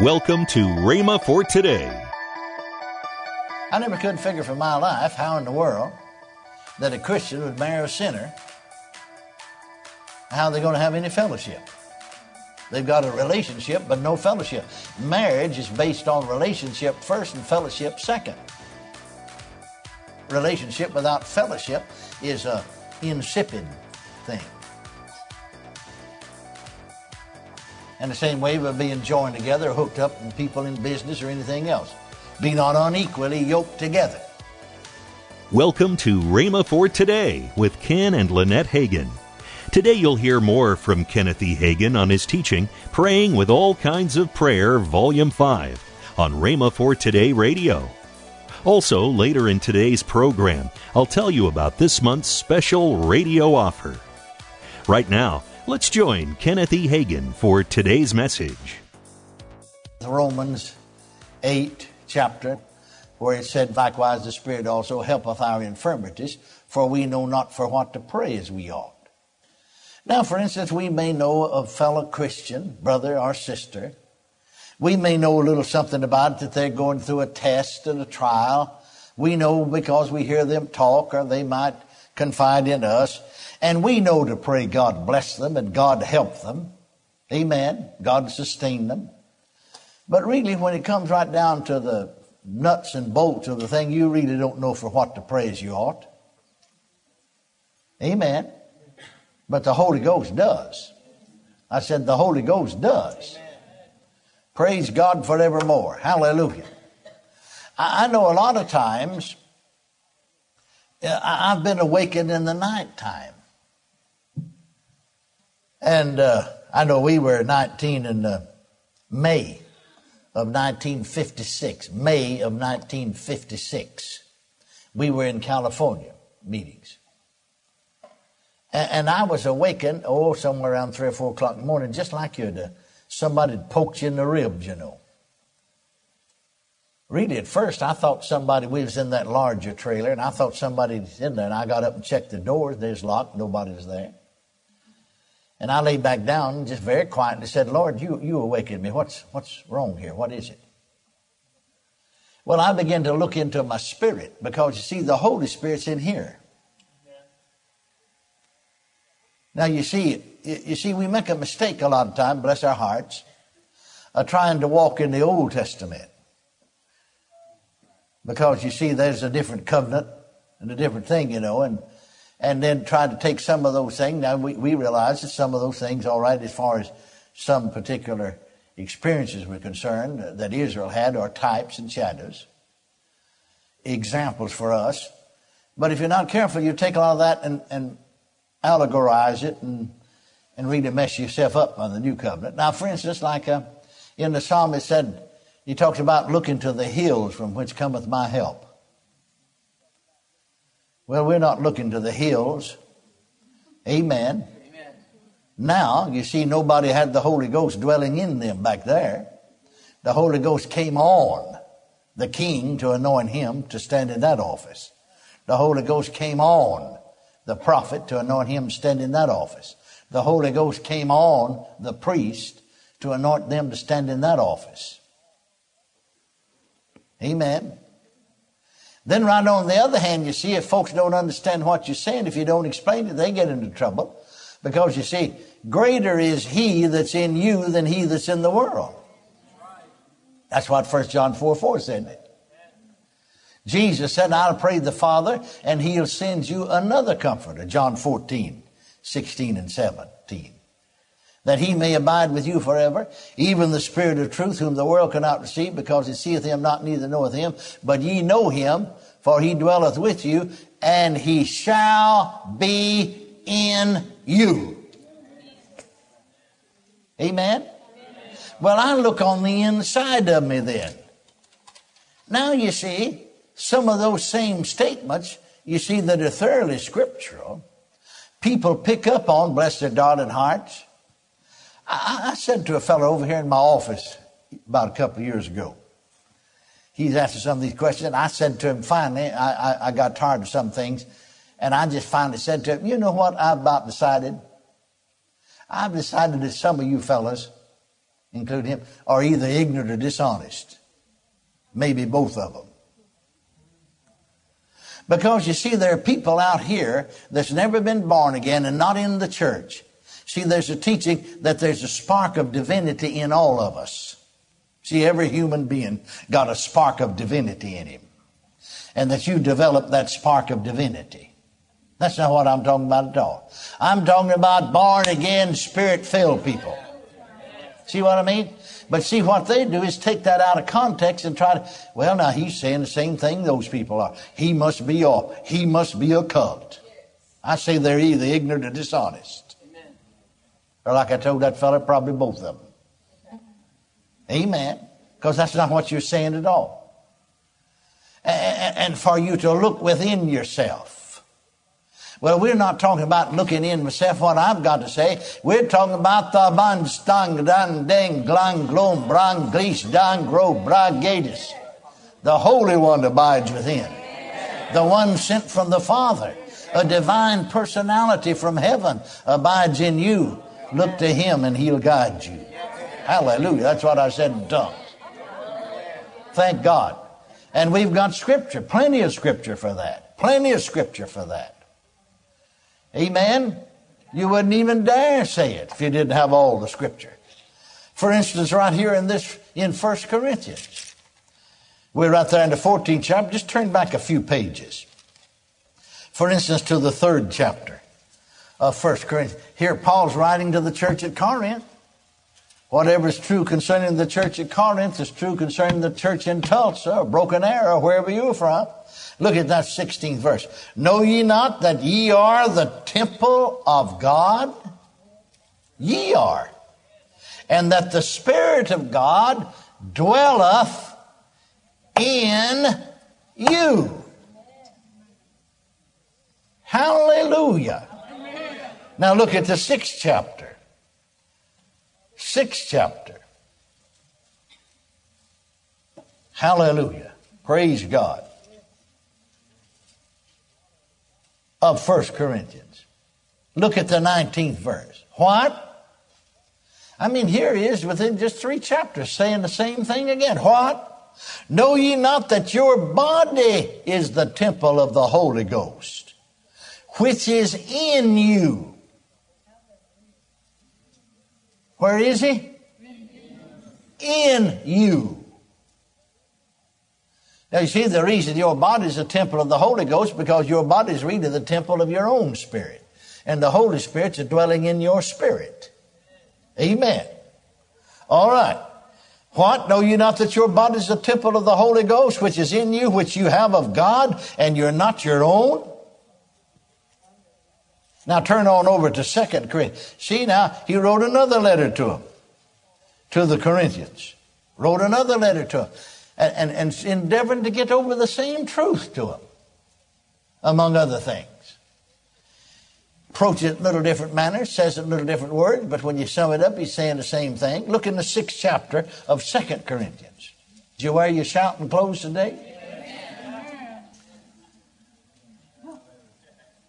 Welcome to Rhema for today. I never could figure for my life how in the world that a Christian would marry a sinner. How are they going to have any fellowship? They've got a relationship, but no fellowship. Marriage is based on relationship first and fellowship second. Relationship without fellowship is a insipid thing. And the same way we're being joined together, hooked up with people in business or anything else. Be not unequally yoked together. Welcome to Rhema for Today with Ken and Lynette Hagin. Today you'll hear more from Kenneth E. Hagin on his teaching, Praying with All Kinds of Prayer, Volume 5, on Rhema for Today Radio. Also, later in today's program, I'll tell you about this month's special radio offer. Right now, Let's join Kenneth E. Hagin for today's message. Romans 8 chapter, where it said, Likewise the Spirit also helpeth our infirmities, for we know not for what to pray as we ought. Now, for instance, we may know a fellow Christian, brother or sister. We may know a little something about it that they're going through a test and a trial. We know because we hear them talk or they might confide in us. And we know to pray God bless them and God help them. Amen. God sustain them. But really, when it comes right down to the nuts and bolts of the thing, you really don't know for what to pray as you ought. Amen. But the Holy Ghost does. I said the Holy Ghost does. Praise God forevermore. Hallelujah. I know a lot of times I've been awakened in the night time. And uh, I know we were 19 in uh, May of 1956. May of 1956. We were in California meetings. And, and I was awakened, oh, somewhere around 3 or 4 o'clock in the morning, just like you'd, uh, somebody poked you in the ribs, you know. Really, at first, I thought somebody, we was in that larger trailer, and I thought somebody was in there, and I got up and checked the doors. There's locked, nobody was there. And I lay back down, just very quietly said, Lord, you, you awakened me. What's, what's wrong here? What is it? Well, I began to look into my spirit because you see, the Holy Spirit's in here. Now, you see, you see, we make a mistake a lot of time, bless our hearts, of trying to walk in the Old Testament. Because you see, there's a different covenant and a different thing, you know, and and then try to take some of those things. Now we, we realize that some of those things, all right, as far as some particular experiences were concerned uh, that Israel had are types and shadows, examples for us. But if you're not careful, you take a lot of that and, and allegorize it and, and really mess yourself up on the new covenant. Now, for instance, like uh, in the psalm, it said, he talks about looking to the hills from which cometh my help. Well, we're not looking to the hills. Amen. Amen. Now, you see, nobody had the Holy Ghost dwelling in them back there. The Holy Ghost came on the king to anoint him to stand in that office. The Holy Ghost came on the prophet to anoint him to stand in that office. The Holy Ghost came on the priest to anoint them to stand in that office. Amen. Then, right on the other hand, you see, if folks don't understand what you're saying, if you don't explain it, they get into trouble. Because you see, greater is he that's in you than he that's in the world. That's what 1 John 4 4 said. Jesus said, I'll pray the Father, and he'll send you another comforter. John 14, 16 and 17 that he may abide with you forever, even the Spirit of truth, whom the world cannot receive, because it seeth him not, neither knoweth him. But ye know him, for he dwelleth with you, and he shall be in you. Amen? Well, I look on the inside of me then. Now you see, some of those same statements, you see, that are thoroughly scriptural, people pick up on, bless their darling hearts, I, I said to a fellow over here in my office about a couple of years ago, he's asking some of these questions. I said to him, finally, I, I, I, got tired of some things, and I just finally said to him, you know what I've about decided? I've decided that some of you fellas, include him, are either ignorant or dishonest. Maybe both of them. Because you see, there are people out here that's never been born again and not in the church. See, there's a teaching that there's a spark of divinity in all of us. See, every human being got a spark of divinity in him. And that you develop that spark of divinity. That's not what I'm talking about at all. I'm talking about born again, spirit filled people. See what I mean? But see, what they do is take that out of context and try to, well, now he's saying the same thing those people are. He must be a, he must be a cult. I say they're either ignorant or dishonest. Or like I told that fellow, probably both of them. Amen. Because that's not what you're saying at all. And for you to look within yourself well, we're not talking about looking in myself, what I've got to say. We're talking about the ban stang dan deng glang glom brang glis dan gro bragadis. The Holy One abides within. The one sent from the Father. A divine personality from heaven abides in you. Look to Him and He'll guide you. Hallelujah. That's what I said in tongues. Thank God. And we've got scripture, plenty of scripture for that. Plenty of scripture for that. Amen? You wouldn't even dare say it if you didn't have all the scripture. For instance, right here in this, in 1 Corinthians. We're right there in the 14th chapter. Just turn back a few pages. For instance, to the third chapter of 1 Corinthians. Here, Paul's writing to the church at Corinth. Whatever is true concerning the church at Corinth is true concerning the church in Tulsa or Broken Arrow, wherever you're from. Look at that 16th verse. Know ye not that ye are the temple of God? Ye are. And that the Spirit of God dwelleth in you. Hallelujah. Now look at the sixth chapter. Sixth chapter. Hallelujah. Praise God. of 1 Corinthians. Look at the 19th verse. What? I mean, here he is within just three chapters saying the same thing again. What? Know ye not that your body is the temple of the Holy Ghost, which is in you? Where is he? In you. Now, you see, the reason your body is a temple of the Holy Ghost because your body is really the temple of your own spirit. And the Holy Spirit's dwelling in your spirit. Amen. All right. What? Know you not that your body is a temple of the Holy Ghost, which is in you, which you have of God, and you're not your own? Now turn on over to Second Corinthians. See now, he wrote another letter to them, to the Corinthians. Wrote another letter to them and, and, and endeavoring to get over the same truth to them, among other things. Approaches it in a little different manner, says it in a little different words, but when you sum it up, he's saying the same thing. Look in the sixth chapter of Second Corinthians. Did you wear your shouting clothes today?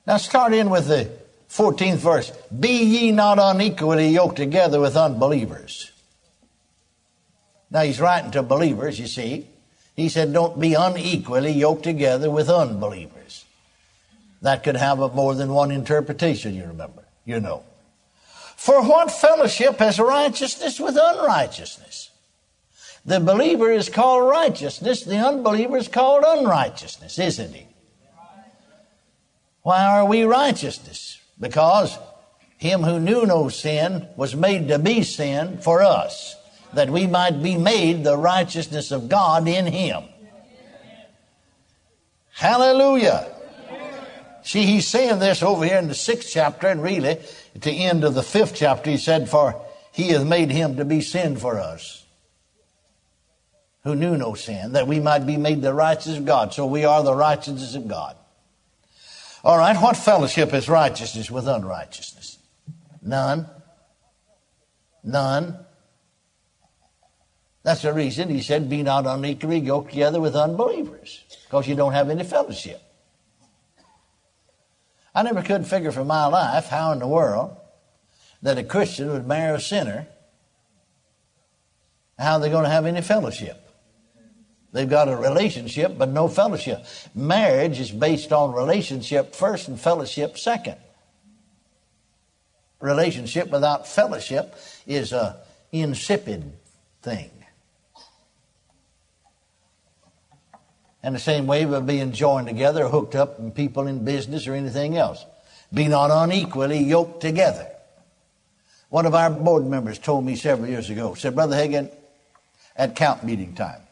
Now start in with the 14th verse. Be ye not unequally yoked together with unbelievers. Now he's writing to believers, you see. He said, don't be unequally yoked together with unbelievers. That could have more than one interpretation, you remember. You know. For what fellowship has righteousness with unrighteousness? The believer is called righteousness, the unbeliever is called unrighteousness, isn't he? Why are we righteousness? Because him who knew no sin was made to be sin for us that we might be made the righteousness of God in him. Hallelujah. See, he's saying this over here in the sixth chapter, and really, at the end of the fifth chapter, he said, For he hath made him to be sin for us, who knew no sin, that we might be made the righteousness of God. So we are the righteousness of God. All right, what fellowship is righteousness with unrighteousness? None. None. That's the reason he said, Be not unequally yoked together with unbelievers, because you don't have any fellowship. I never could figure for my life how in the world that a Christian would marry a sinner How they're they going to have any fellowship? They've got a relationship, but no fellowship. Marriage is based on relationship first and fellowship second. Relationship without fellowship is a insipid thing. And the same way we're being joined together, hooked up, and people in business or anything else. Be not unequally yoked together. One of our board members told me several years ago, said, Brother Hagin, at count meeting time,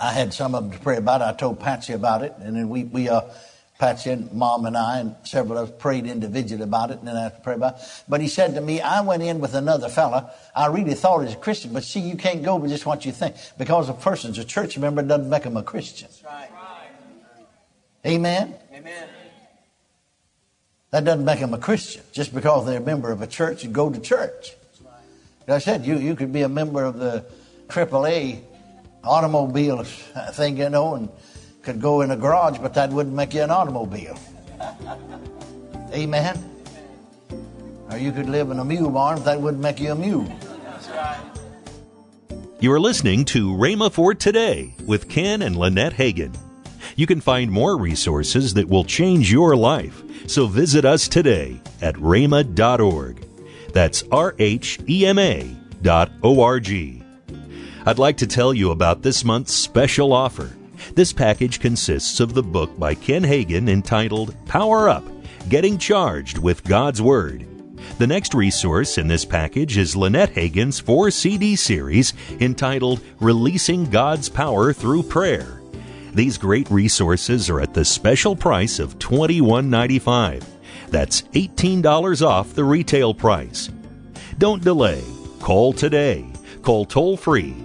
I had some of them to pray about. I told Patsy about it, and then we, we uh, Patsy and Mom and I and several of us prayed individually about it, and then I had to pray about it. But he said to me, I went in with another fella. I really thought he was a Christian, but see, you can't go with just what you think. Because a person's a church member doesn't make him a Christian. That's Right. Amen? Amen. That doesn't make them a Christian just because they're a member of a church and go to church. Like I said, you, you could be a member of the AAA automobile thing, you know, and could go in a garage, but that wouldn't make you an automobile. Amen. Or you could live in a mule barn, but that wouldn't make you a mule. You are listening to Rhema for Today with Ken and Lynette Hagin. You can find more resources that will change your life. So visit us today at rhema.org. That's R H E M A dot O R G. I'd like to tell you about this month's special offer. This package consists of the book by Ken Hagin entitled Power Up Getting Charged with God's Word. The next resource in this package is Lynette Hagin's four CD series entitled Releasing God's Power Through Prayer. These great resources are at the special price of $21.95. That's $18 off the retail price. Don't delay. Call today. Call toll free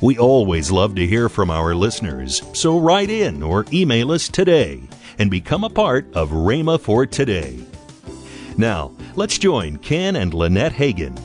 We always love to hear from our listeners, so write in or email us today and become a part of Rhema for Today. Now, let's join Ken and Lynette Hagin.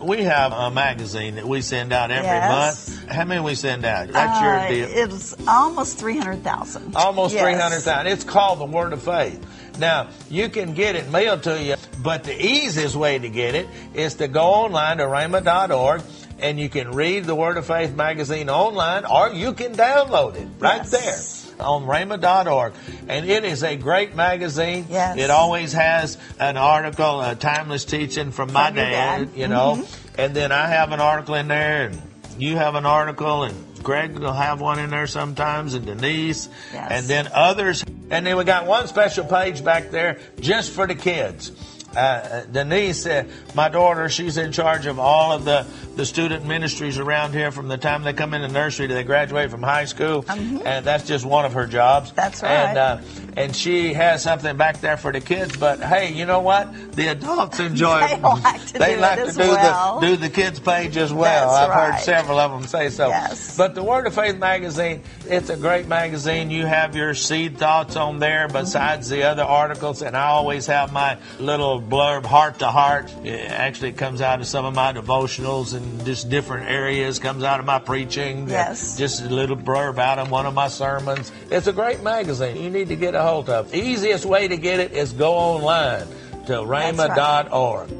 We have a magazine that we send out every Yes. month. How many we send out? That's your Uh, deal. It's almost 300,000. Almost Yes. 300,000. It's called the Word of Faith. Now, you can get it mailed to you, but the easiest way to get it is to go online to rhema.org and you can read the Word of Faith magazine online or you can download it right Yes. there on rhema.org. And it is a great magazine. Yes. It always has an article, a timeless teaching from my From dad, dad. you know. Mm-hmm. And then I have an article in there and you have an article and Greg will have one in there sometimes and Denise Yes. and then others. And then we got one special page back there just for the kids. Uh, Denise, uh, my daughter, she's in charge of all of the, the student ministries around here from the time they come in the nursery to they graduate from high school. And that's just one of her jobs. Mm-hmm. That's And, right. uh, and she has something back there for the kids. But hey, you know what? The adults enjoy They like to they do like it to do well. the do the kids page as well. That's I've heard several of them say so. Yes. But the Word of Faith magazine, it's a great magazine. You have your seed thoughts on there besides the other articles, and I always have my little blurb, heart to heart. It actually it comes out of some of my devotionals and just different areas. Comes out of my preaching. Uh, yes. Just a little blurb out of one of my sermons. It's a great magazine. You need to get a hold of. The easiest way to get it is go online to rhema.org.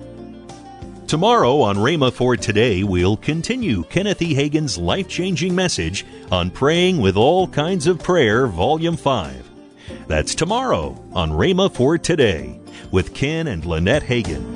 Tomorrow on Rhema for Today, we'll continue Kenneth E. Hagin's life changing message on Praying with All Kinds of Prayer, Volume 5. That's tomorrow on Rhema for Today with Ken and Lynette Hagin.